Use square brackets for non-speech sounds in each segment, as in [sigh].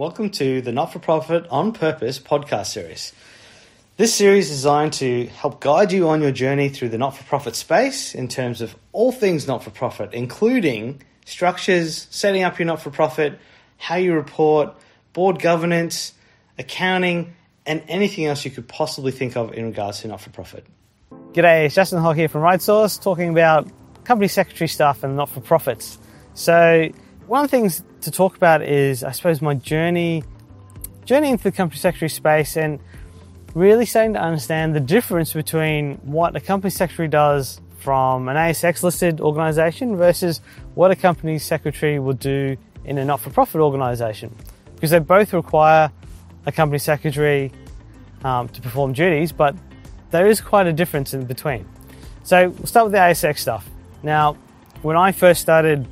Welcome to the Not for Profit on Purpose podcast series. This series is designed to help guide you on your journey through the not for profit space in terms of all things not for profit, including structures, setting up your not for profit, how you report, board governance, accounting, and anything else you could possibly think of in regards to not for profit. G'day, it's Justin Hogg here from RightSource talking about company secretary stuff and not for profits. So, one of the things to talk about is, I suppose, my journey, journey into the company secretary space and really starting to understand the difference between what a company secretary does from an ASX listed organization versus what a company secretary would do in a not for profit organization. Because they both require a company secretary um, to perform duties, but there is quite a difference in between. So we'll start with the ASX stuff. Now, when I first started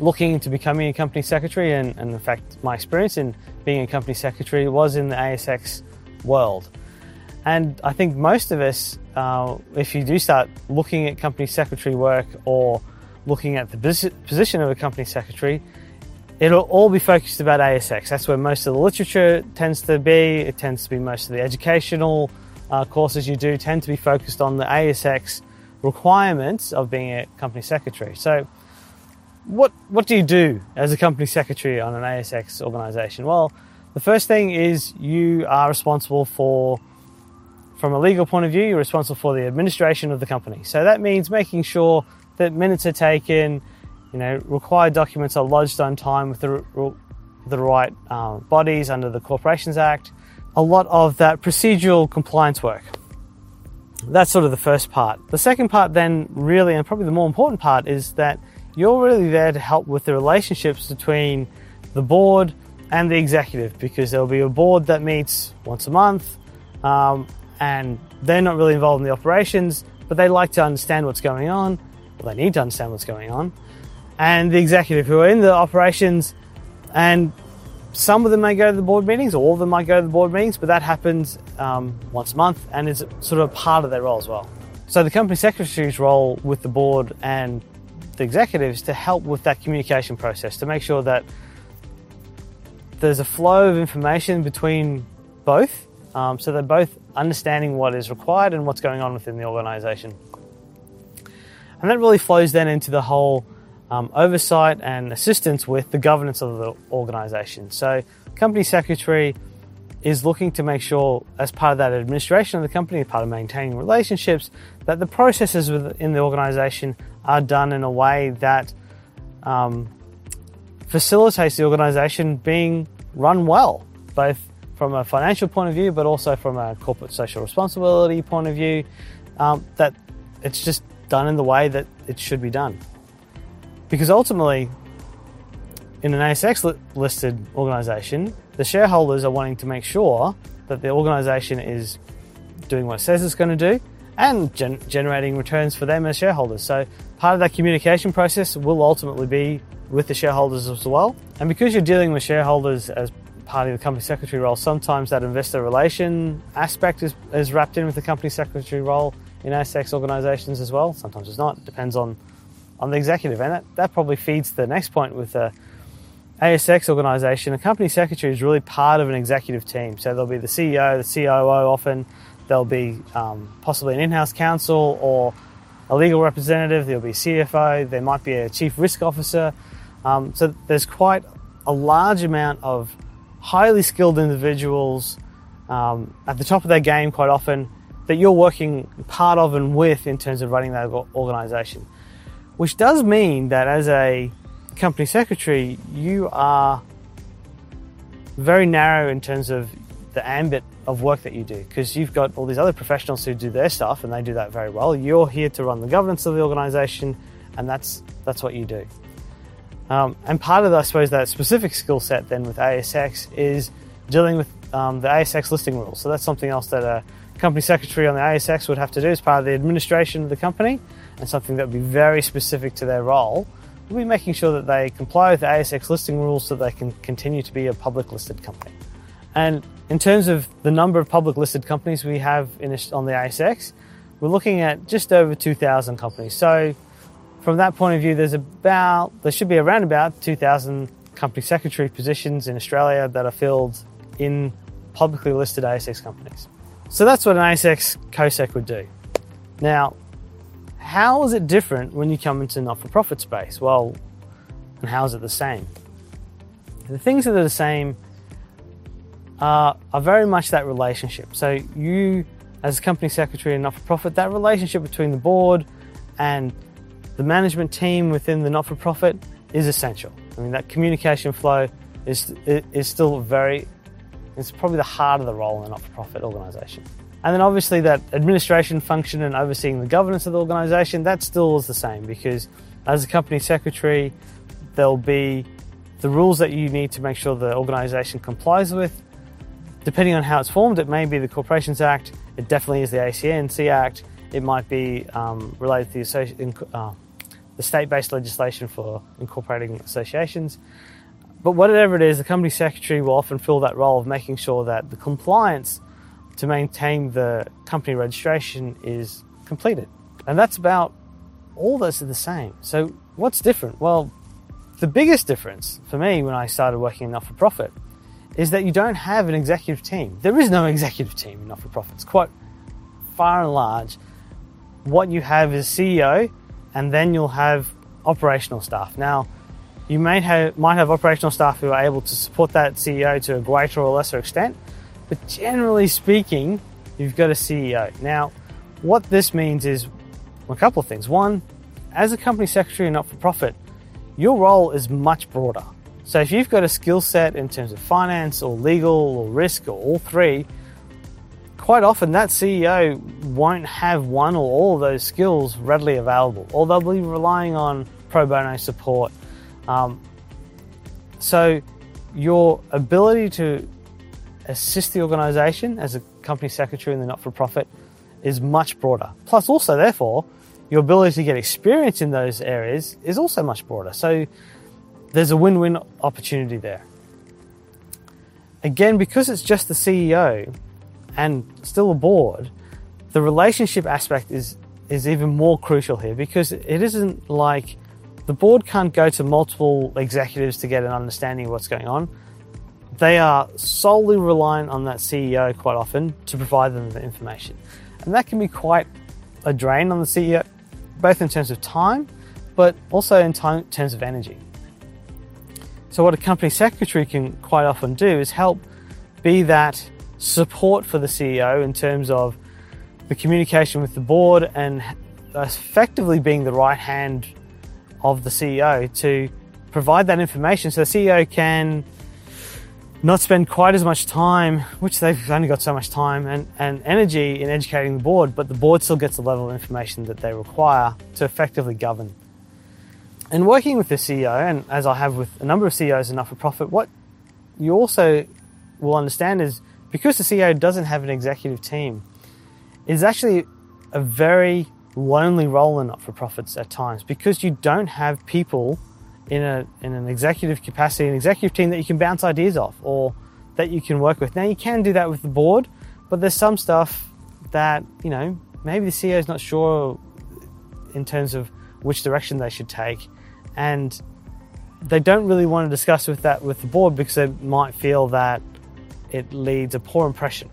looking into becoming a company secretary, and, and in fact, my experience in being a company secretary was in the ASX world. And I think most of us, uh, if you do start looking at company secretary work or looking at the position of a company secretary, it'll all be focused about ASX. That's where most of the literature tends to be. It tends to be most of the educational uh, courses you do tend to be focused on the ASX requirements of being a company secretary. So, what what do you do as a company secretary on an ASX organization? Well, the first thing is you are responsible for from a legal point of view, you're responsible for the administration of the company. So that means making sure that minutes are taken, you know, required documents are lodged on time with the, the right um, bodies under the Corporations Act. A lot of that procedural compliance work. That's sort of the first part. The second part, then, really, and probably the more important part, is that you're really there to help with the relationships between the board and the executive because there'll be a board that meets once a month um, and they're not really involved in the operations, but they like to understand what's going on. Well, they need to understand what's going on. And the executive who are in the operations, and some of them may go to the board meetings, or all of them might go to the board meetings, but that happens um, once a month and is sort of a part of their role as well. So the company secretary's role with the board and the executives to help with that communication process to make sure that there's a flow of information between both, um, so they're both understanding what is required and what's going on within the organisation. And that really flows then into the whole um, oversight and assistance with the governance of the organisation. So, company secretary is looking to make sure, as part of that administration of the company, part of maintaining relationships, that the processes within the organisation are done in a way that um, facilitates the organisation being run well, both from a financial point of view, but also from a corporate social responsibility point of view, um, that it's just done in the way that it should be done. Because ultimately, in an ASX listed organisation, the shareholders are wanting to make sure that the organisation is doing what it says it's going to do and gen- generating returns for them as shareholders. So part of that communication process will ultimately be with the shareholders as well. And because you're dealing with shareholders as part of the company secretary role, sometimes that investor relation aspect is, is wrapped in with the company secretary role in ASX organisations as well. Sometimes it's not. It depends on, on the executive. And that, that probably feeds the next point with uh, the ASX organisation. A company secretary is really part of an executive team. So there'll be the CEO, the COO often, there'll be um, possibly an in-house counsel or a legal representative, there'll be a CFO, there might be a chief risk officer. Um, so there's quite a large amount of highly skilled individuals um, at the top of their game quite often that you're working part of and with in terms of running that organization. Which does mean that as a company secretary, you are very narrow in terms of the ambit of work that you do because you've got all these other professionals who do their stuff and they do that very well. You're here to run the governance of the organization and that's that's what you do. Um, and part of, I suppose, that specific skill set then with ASX is dealing with um, the ASX listing rules. So that's something else that a company secretary on the ASX would have to do as part of the administration of the company, and something that would be very specific to their role. We'll be making sure that they comply with the ASX listing rules so they can continue to be a public listed company. And in terms of the number of public listed companies we have on the ASX, we're looking at just over 2,000 companies. So from that point of view, there's about there should be around about 2,000 company secretary positions in Australia that are filled in publicly listed ASX companies. So that's what an ASX COSEC would do. Now, how is it different when you come into the not for profit space? Well, and how is it the same? The things that are the same are, are very much that relationship. So, you, as a company secretary and not for profit, that relationship between the board and the management team within the not for profit is essential. I mean, that communication flow is, is still very, it's probably the heart of the role in a not for profit organisation. And then obviously that administration function and overseeing the governance of the organisation, that still is the same because as a company secretary, there'll be the rules that you need to make sure the organisation complies with. Depending on how it's formed, it may be the Corporations Act, it definitely is the ACNC Act, it might be um, related to the, uh, the state based legislation for incorporating associations. But whatever it is, the company secretary will often fill that role of making sure that the compliance to maintain the company registration is completed. And that's about all those are the same. So what's different? Well, the biggest difference for me when I started working in not for profit is that you don't have an executive team. There is no executive team in not for profits. Quite far and large, what you have is CEO, and then you'll have operational staff. Now, you may have might have operational staff who are able to support that CEO to a greater or lesser extent, but generally speaking, you've got a CEO. Now, what this means is a couple of things. One, as a company secretary and not for profit, your role is much broader. So if you've got a skill set in terms of finance or legal or risk or all three, quite often that CEO won't have one or all of those skills readily available, or they'll be relying on pro bono support. Um, so your ability to assist the organisation as a company secretary in the not for profit is much broader. Plus, also, therefore, your ability to get experience in those areas is also much broader. So there's a win win opportunity there. Again, because it's just the CEO and still a board, the relationship aspect is, is even more crucial here because it isn't like the board can't go to multiple executives to get an understanding of what's going on. They are solely reliant on that CEO quite often to provide them the information. And that can be quite a drain on the CEO both in terms of time, but also in time, terms of energy. So, what a company secretary can quite often do is help be that support for the CEO in terms of the communication with the board and effectively being the right hand of the CEO to provide that information so the CEO can not spend quite as much time, which they've only got so much time and, and energy in educating the board, but the board still gets the level of information that they require to effectively govern. And working with the CEO, and as I have with a number of CEOs in not for profit, what you also will understand is because the CEO doesn't have an executive team, it's actually a very lonely role in not for profits at times because you don't have people in a in an executive capacity, an executive team that you can bounce ideas off or that you can work with. Now you can do that with the board, but there's some stuff that you know maybe the CEO is not sure in terms of which direction they should take, and they don't really want to discuss with that with the board because they might feel that it leads a poor impression.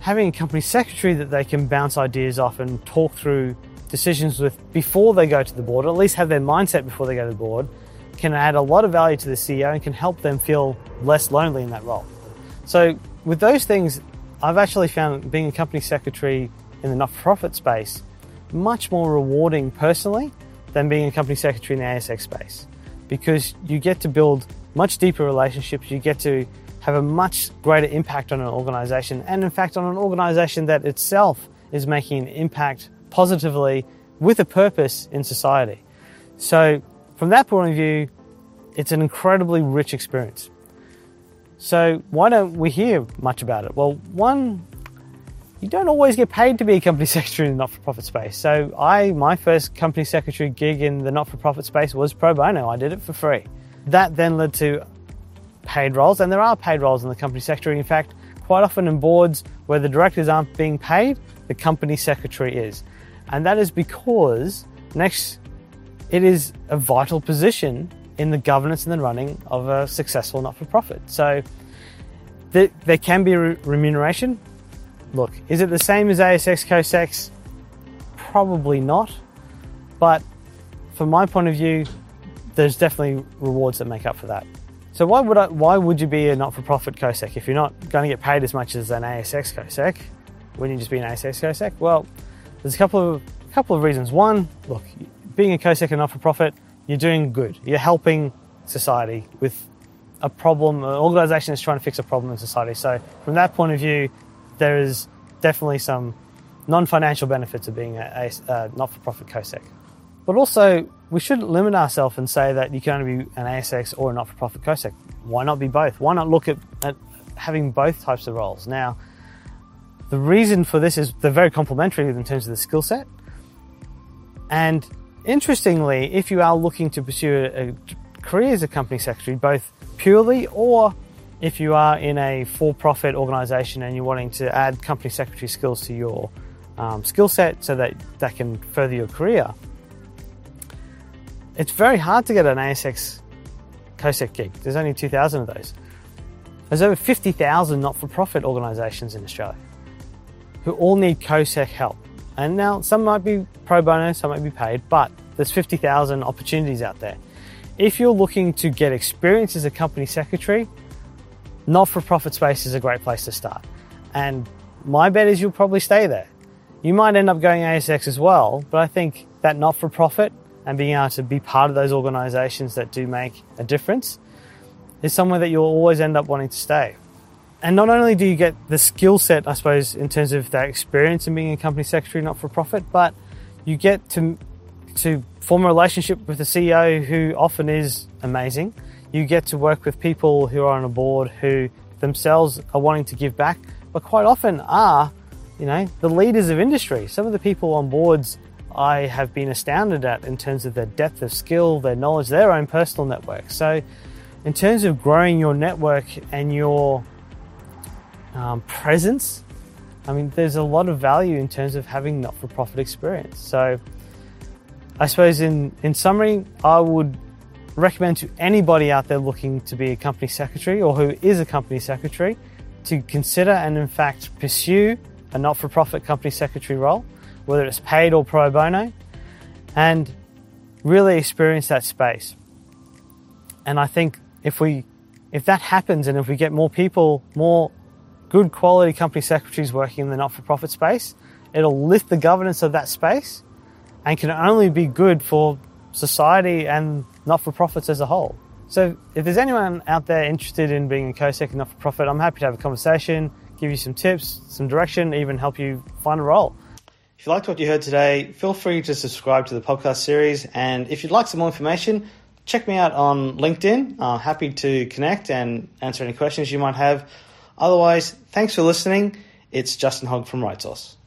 Having a company secretary that they can bounce ideas off and talk through decisions with before they go to the board, or at least have their mindset before they go to the board, can add a lot of value to the CEO and can help them feel less lonely in that role. So, with those things, I've actually found being a company secretary in the not for profit space much more rewarding personally than being a company secretary in the ASX space because you get to build much deeper relationships, you get to have a much greater impact on an organization, and in fact, on an organization that itself is making an impact positively with a purpose in society. So, from that point of view, it's an incredibly rich experience. So, why don't we hear much about it? Well, one, you don't always get paid to be a company [laughs] secretary in the not-for-profit space. So, I my first company secretary gig in the not-for-profit space was pro bono. I did it for free. That then led to paid roles, and there are paid roles in the company secretary. In fact, quite often in boards where the directors aren't being paid, the company secretary is and that is because next it is a vital position in the governance and the running of a successful not for profit. So there, can be re- remuneration. Look, is it the same as ASX COSECs? Probably not. But from my point of view, there's definitely rewards that make up for that. So why would I, why would you be a not-for-profit COSEC if you're not going to get paid as much as an ASX COSEC? Wouldn't you just be an ASX COSEC? well, there's a couple of a couple of reasons. One, look, being a COSEC and not-for-profit, you're doing good. You're helping society with a problem. An organisation is trying to fix a problem in society. So from that point of view, there is definitely some non-financial benefits of being a, a, not-for-profit COSEC. But also, we shouldn't limit ourselves and say that you can only be an ASX or a not for profit COSEC. Why not be both? Why not look at, at having both types of roles? Now, the reason for this is they're very complementary in terms of the skill set. And interestingly, if you are looking to pursue a career as a company secretary, both purely or if you are in a for profit organization and you're wanting to add company secretary skills to your um, skill set so that that can further your career, it's very hard to get an ASX COSEC gig. There's only 2,000 of those. There's over 50,000 not for profit organisations in Australia who all need COSEC help. And now some might be pro bono, some might be paid, but there's 50,000 opportunities out there. If you're looking to get experience as a company secretary, not for profit space is a great place to start. And my bet is you'll probably stay there. You might end up going ASX as well, but I think that not for profit and being able to be part of those organizations that do make a difference is somewhere that you'll always end up wanting to stay. And not only do you get the skill set, I suppose, in terms of that experience in being a company secretary, not for profit, but you get to to form a relationship with the CEO who often is amazing. You get to work with people who are on a board who themselves are wanting to give back, but quite often are, you know, the leaders of industry. Some of the people on boards I have been astounded at in terms of their depth of skill, their knowledge, their own personal network. So, in terms of growing your network and your um, presence, I mean, there's a lot of value in terms of having not for profit experience. So, I suppose in, in summary, I would recommend to anybody out there looking to be a company secretary or who is a company secretary to consider and, in fact, pursue a not for profit company secretary role whether it's paid or pro bono, and really experience that space. And I think if we if that happens and if we get more people, more good quality company secretaries working in the not-for-profit space, it'll lift the governance of that space and can only be good for society and not-for-profits as a whole. So if there's anyone out there interested in being a COSEC and not-for-profit, I'm happy to have a conversation, give you some tips, some direction, even help you find a role. If you liked what you heard today, feel free to subscribe to the podcast series. And if you'd like some more information, check me out on LinkedIn. I'm happy to connect and answer any questions you might have. Otherwise, thanks for listening. It's Justin Hogg from RightSource.